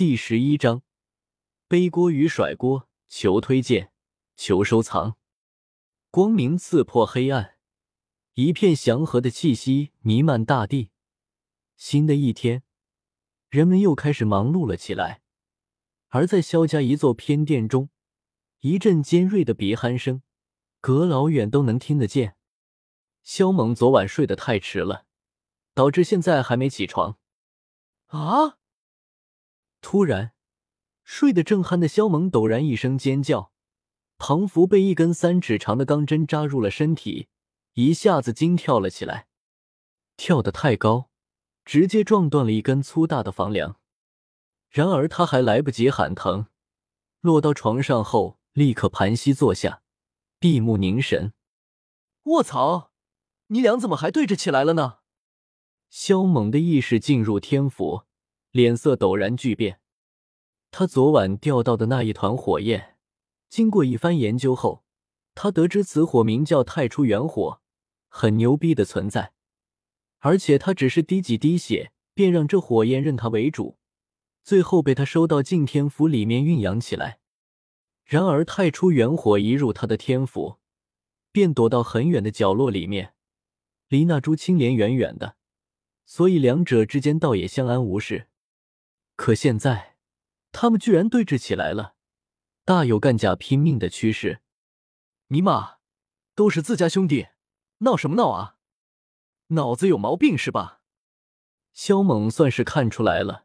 第十一章，背锅与甩锅，求推荐，求收藏。光明刺破黑暗，一片祥和的气息弥漫大地。新的一天，人们又开始忙碌了起来。而在萧家一座偏殿中，一阵尖锐的鼻鼾声，隔老远都能听得见。萧猛昨晚睡得太迟了，导致现在还没起床。啊！突然，睡得正酣的萧猛陡然一声尖叫，庞福被一根三尺长的钢针扎入了身体，一下子惊跳了起来，跳得太高，直接撞断了一根粗大的房梁。然而他还来不及喊疼，落到床上后立刻盘膝坐下，闭目凝神。卧槽！你俩怎么还对着起来了呢？萧猛的意识进入天府。脸色陡然巨变，他昨晚钓到的那一团火焰，经过一番研究后，他得知此火名叫太初元火，很牛逼的存在。而且他只是滴几滴血，便让这火焰认他为主，最后被他收到净天府里面蕴养起来。然而太初元火一入他的天府，便躲到很远的角落里面，离那株青莲远远的，所以两者之间倒也相安无事。可现在，他们居然对峙起来了，大有干架拼命的趋势。尼玛，都是自家兄弟，闹什么闹啊？脑子有毛病是吧？萧猛算是看出来了，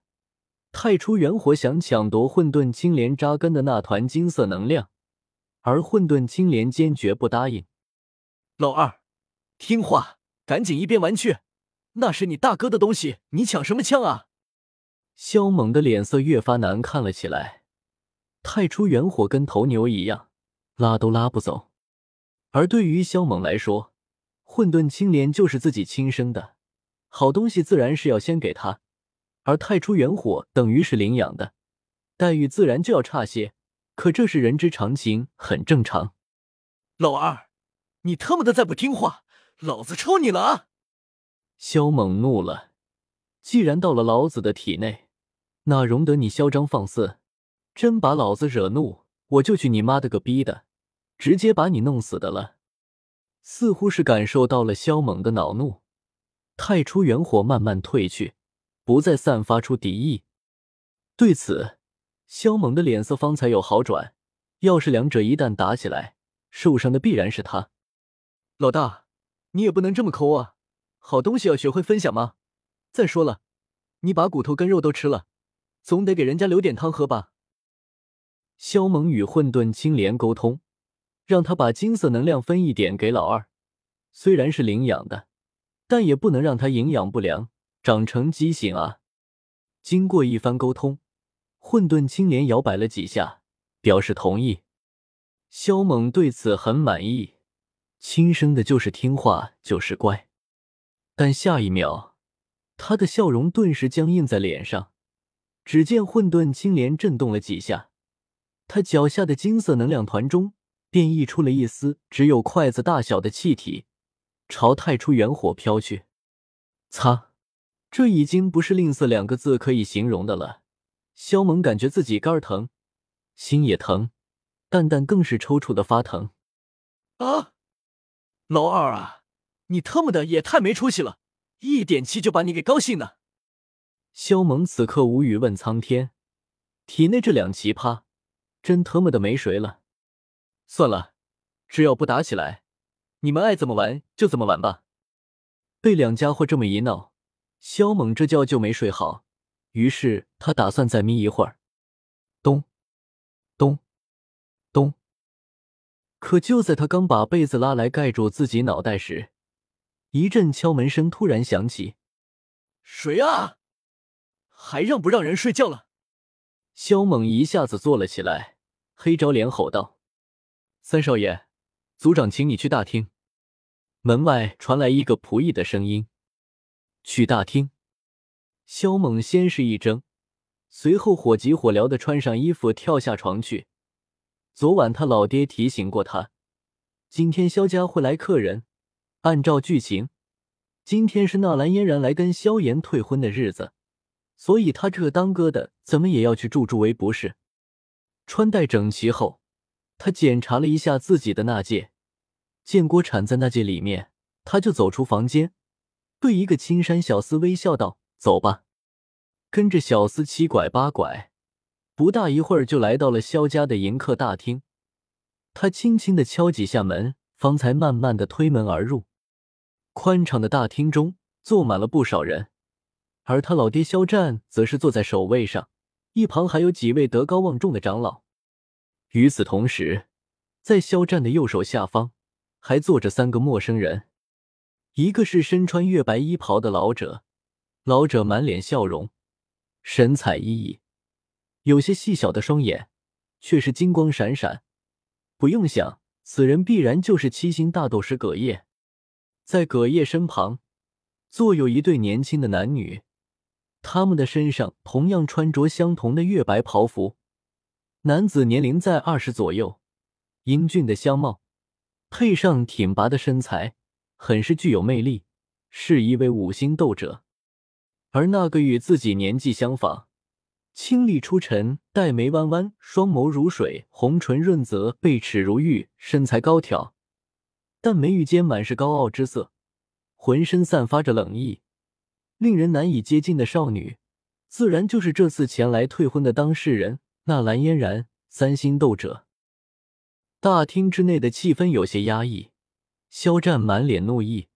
太初元火想抢夺混沌青莲扎根的那团金色能量，而混沌青莲坚决不答应。老二，听话，赶紧一边玩去，那是你大哥的东西，你抢什么抢啊？萧猛的脸色越发难看了起来。太初元火跟头牛一样，拉都拉不走。而对于萧猛来说，混沌青莲就是自己亲生的，好东西自然是要先给他。而太初元火等于是领养的，待遇自然就要差些。可这是人之常情，很正常。老二，你他妈的再不听话，老子抽你了啊！萧猛怒了，既然到了老子的体内。哪容得你嚣张放肆！真把老子惹怒，我就去你妈的个逼的，直接把你弄死的了。似乎是感受到了萧猛的恼怒，太初元火慢慢退去，不再散发出敌意。对此，萧猛的脸色方才有好转。要是两者一旦打起来，受伤的必然是他。老大，你也不能这么抠啊！好东西要学会分享吗？再说了，你把骨头跟肉都吃了。总得给人家留点汤喝吧。肖猛与混沌青莲沟通，让他把金色能量分一点给老二。虽然是领养的，但也不能让他营养不良，长成畸形啊。经过一番沟通，混沌青莲摇摆了几下，表示同意。肖猛对此很满意，亲生的就是听话，就是乖。但下一秒，他的笑容顿时僵硬在脸上。只见混沌青莲震动了几下，他脚下的金色能量团中便溢出了一丝只有筷子大小的气体，朝太初元火飘去。擦，这已经不是吝啬两个字可以形容的了。萧猛感觉自己肝疼，心也疼，蛋蛋更是抽搐的发疼。啊，老二啊，你他妈的也太没出息了，一点气就把你给高兴的。萧猛此刻无语，问苍天：“体内这两奇葩，真他妈的没谁了。算了，只要不打起来，你们爱怎么玩就怎么玩吧。”被两家伙这么一闹，萧猛这觉就没睡好。于是他打算再眯一会儿。咚，咚，咚。可就在他刚把被子拉来盖住自己脑袋时，一阵敲门声突然响起：“谁啊？”还让不让人睡觉了？萧猛一下子坐了起来，黑着脸吼道：“三少爷，族长请你去大厅。”门外传来一个仆役的声音：“去大厅。”萧猛先是一怔，随后火急火燎的穿上衣服，跳下床去。昨晚他老爹提醒过他，今天萧家会来客人。按照剧情，今天是纳兰嫣然来跟萧炎退婚的日子。所以他这个当哥的怎么也要去助助威不是？穿戴整齐后，他检查了一下自己的纳戒，见锅铲在纳戒里面，他就走出房间，对一个青山小厮微笑道：“走吧。”跟着小厮七拐八拐，不大一会儿就来到了萧家的迎客大厅。他轻轻的敲几下门，方才慢慢的推门而入。宽敞的大厅中坐满了不少人，而他老爹萧战则是坐在首位上，一旁还有几位德高望重的长老。与此同时，在萧战的右手下方还坐着三个陌生人，一个是身穿月白衣袍的老者，老者满脸笑容，神采奕奕，有些细小的双眼却是金光闪闪。不用想，此人必然就是七星大斗师葛叶。在葛叶身旁，坐有一对年轻的男女，他们的身上同样穿着相同的月白袍服。男子年龄在二十左右，英俊的相貌，配上挺拔的身材，很是具有魅力，是一位五星斗者。而那个与自己年纪相仿。清丽出尘，黛眉弯弯，双眸如水，红唇润泽，背齿如玉，身材高挑，但眉宇间满是高傲之色，浑身散发着冷意，令人难以接近的少女，自然就是这次前来退婚的当事人纳兰嫣然，三星斗者。大厅之内的气氛有些压抑，肖战满脸怒意，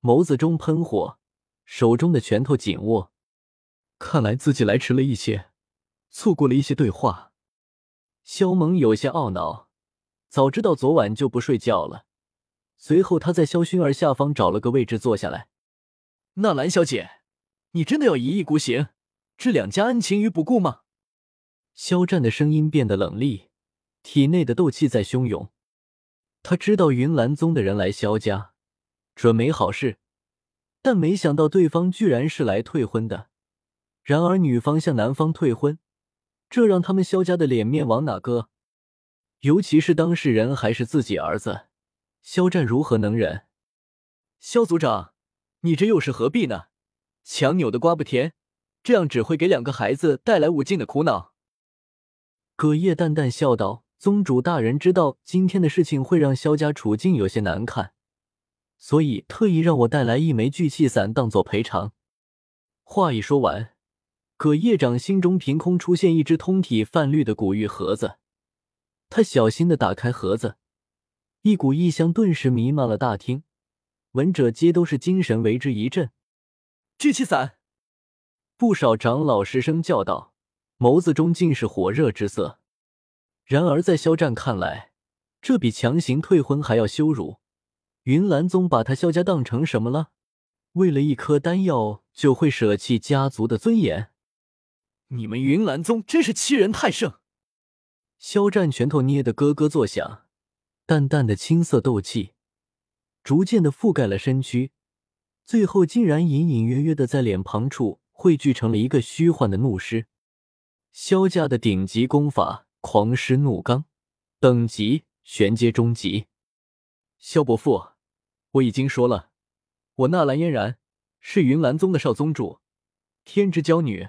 眸子中喷火，手中的拳头紧握，看来自己来迟了一些。错过了一些对话，肖萌有些懊恼。早知道昨晚就不睡觉了。随后，他在萧薰儿下方找了个位置坐下来。纳兰小姐，你真的要一意孤行，置两家恩情于不顾吗？肖战的声音变得冷厉，体内的斗气在汹涌。他知道云岚宗的人来萧家，准没好事，但没想到对方居然是来退婚的。然而，女方向男方退婚。这让他们萧家的脸面往哪搁？尤其是当事人还是自己儿子，肖战如何能忍？肖族长，你这又是何必呢？强扭的瓜不甜，这样只会给两个孩子带来无尽的苦恼。葛叶淡淡笑道：“宗主大人知道今天的事情会让萧家处境有些难看，所以特意让我带来一枚聚气伞当做赔偿。”话一说完。葛叶长心中凭空出现一只通体泛绿的古玉盒子，他小心的打开盒子，一股异香顿时弥漫了大厅，闻者皆都是精神为之一振。聚气散，不少长老失声叫道，眸子中尽是火热之色。然而在肖战看来，这比强行退婚还要羞辱。云岚宗把他萧家当成什么了？为了一颗丹药就会舍弃家族的尊严？你们云岚宗真是欺人太甚！肖战拳头捏得咯咯作响，淡淡的青色斗气逐渐的覆盖了身躯，最后竟然隐隐约约的在脸庞处汇聚成了一个虚幻的怒狮。萧家的顶级功法狂狮怒罡，等级玄阶中级。萧伯父，我已经说了，我纳兰嫣然是云岚宗的少宗主，天之娇女。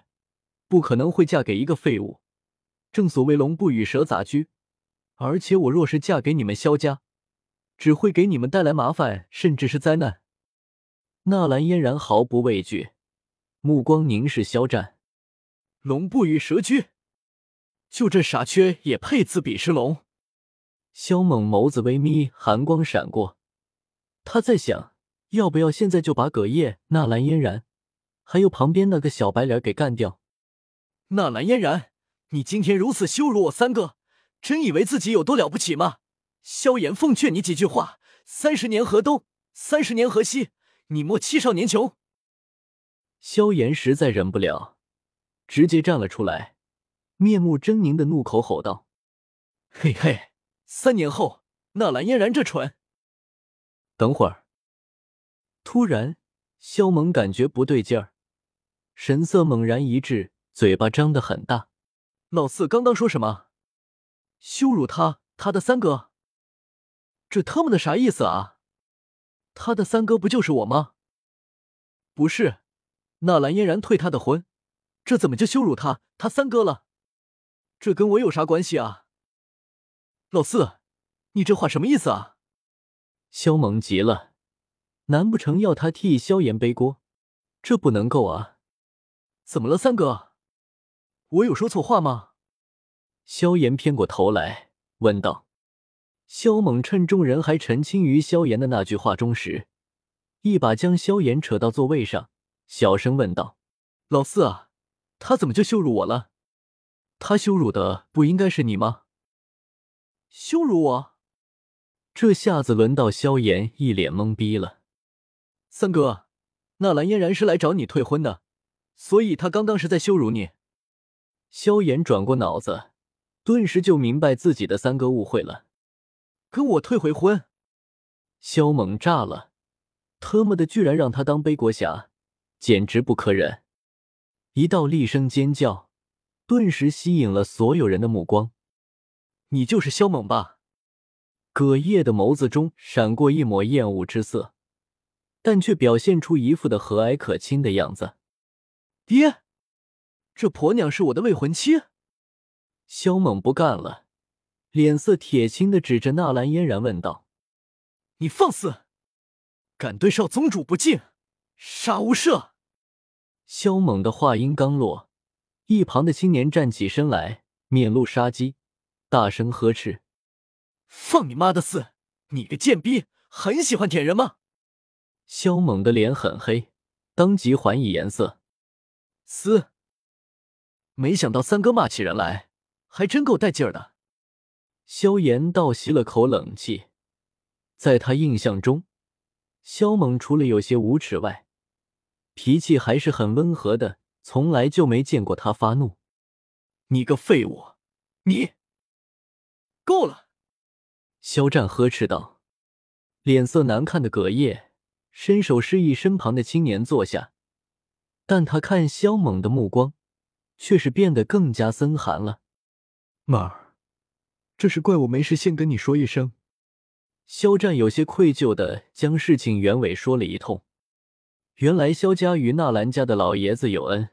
不可能会嫁给一个废物，正所谓龙不与蛇杂居。而且我若是嫁给你们萧家，只会给你们带来麻烦，甚至是灾难。纳兰嫣然毫不畏惧，目光凝视肖战。龙不与蛇居，就这傻缺也配自比是龙？萧猛眸子微眯，寒光闪过。他在想，要不要现在就把葛叶、纳兰嫣然，还有旁边那个小白脸给干掉？纳兰嫣然，你今天如此羞辱我三哥，真以为自己有多了不起吗？萧炎奉劝你几句话：三十年河东，三十年河西，你莫欺少年穷。萧炎实在忍不了，直接站了出来，面目狰狞的怒口吼道：“嘿嘿，三年后，纳兰嫣然这蠢。”等会儿，突然，萧猛感觉不对劲儿，神色猛然一滞。嘴巴张得很大，老四刚刚说什么？羞辱他，他的三哥？这他妈的啥意思啊？他的三哥不就是我吗？不是，纳兰嫣然退他的婚，这怎么就羞辱他他三哥了？这跟我有啥关系啊？老四，你这话什么意思啊？萧猛急了，难不成要他替萧炎背锅？这不能够啊！怎么了，三哥？我有说错话吗？萧炎偏过头来问道。萧猛趁众人还沉浸于萧炎的那句话中时，一把将萧炎扯到座位上，小声问道：“老四啊，他怎么就羞辱我了？他羞辱的不应该是你吗？”羞辱我？这下子轮到萧炎一脸懵逼了。三哥，那蓝嫣然是来找你退婚的，所以他刚刚是在羞辱你。萧炎转过脑子，顿时就明白自己的三哥误会了。跟我退回婚？萧猛炸了，特么的，居然让他当背锅侠，简直不可忍！一道厉声尖叫，顿时吸引了所有人的目光。你就是萧猛吧？葛叶的眸子中闪过一抹厌恶之色，但却表现出一副的和蔼可亲的样子。爹，这婆娘是我的未婚妻。萧猛不干了。脸色铁青的指着纳兰嫣然问道：“你放肆，敢对少宗主不敬，杀无赦！”萧猛的话音刚落，一旁的青年站起身来，面露杀机，大声呵斥：“放你妈的肆！你个贱逼，很喜欢舔人吗？”萧猛的脸很黑，当即还以颜色：“嘶！没想到三哥骂起人来，还真够带劲儿的。”萧炎倒吸了口冷气，在他印象中，萧猛除了有些无耻外，脾气还是很温和的，从来就没见过他发怒。你个废物，你够了！肖战呵斥道。脸色难看的葛叶伸手示意身旁的青年坐下，但他看萧猛的目光却是变得更加森寒了。妹儿。这是怪我没事先跟你说一声。肖战有些愧疚的将事情原委说了一通。原来肖家与纳兰家的老爷子有恩，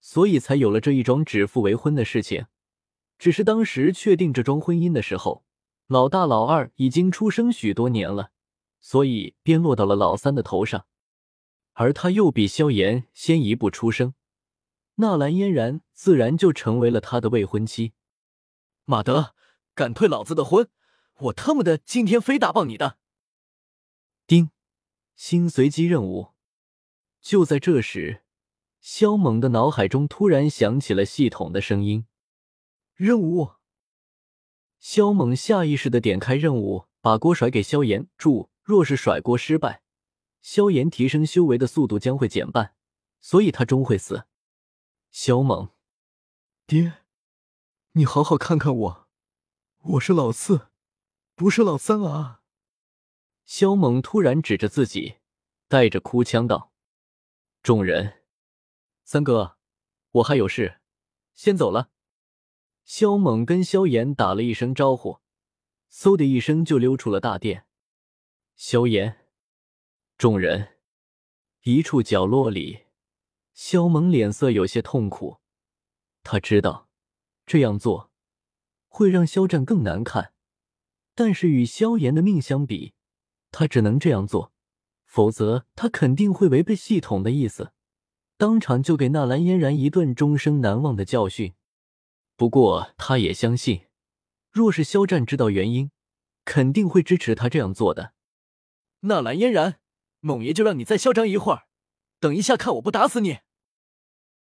所以才有了这一桩指腹为婚的事情。只是当时确定这桩婚姻的时候，老大老二已经出生许多年了，所以便落到了老三的头上。而他又比萧炎先一步出生，纳兰嫣然自然就成为了他的未婚妻。马德。敢退老子的婚，我特么的今天非打爆你的！丁，新随机任务。就在这时，萧猛的脑海中突然响起了系统的声音：“任务。”萧猛下意识的点开任务，把锅甩给萧炎。注：若是甩锅失败，萧炎提升修为的速度将会减半，所以他终会死。萧猛，爹，你好好看看我。我是老四，不是老三啊！萧猛突然指着自己，带着哭腔道：“众人，三哥，我还有事，先走了。”萧猛跟萧炎打了一声招呼，嗖的一声就溜出了大殿。萧炎，众人，一处角落里，萧猛脸色有些痛苦，他知道这样做。会让肖战更难看，但是与萧炎的命相比，他只能这样做，否则他肯定会违背系统的意思，当场就给纳兰嫣然一顿终生难忘的教训。不过他也相信，若是肖战知道原因，肯定会支持他这样做的。纳兰嫣然，猛爷就让你再嚣张一会儿，等一下看我不打死你！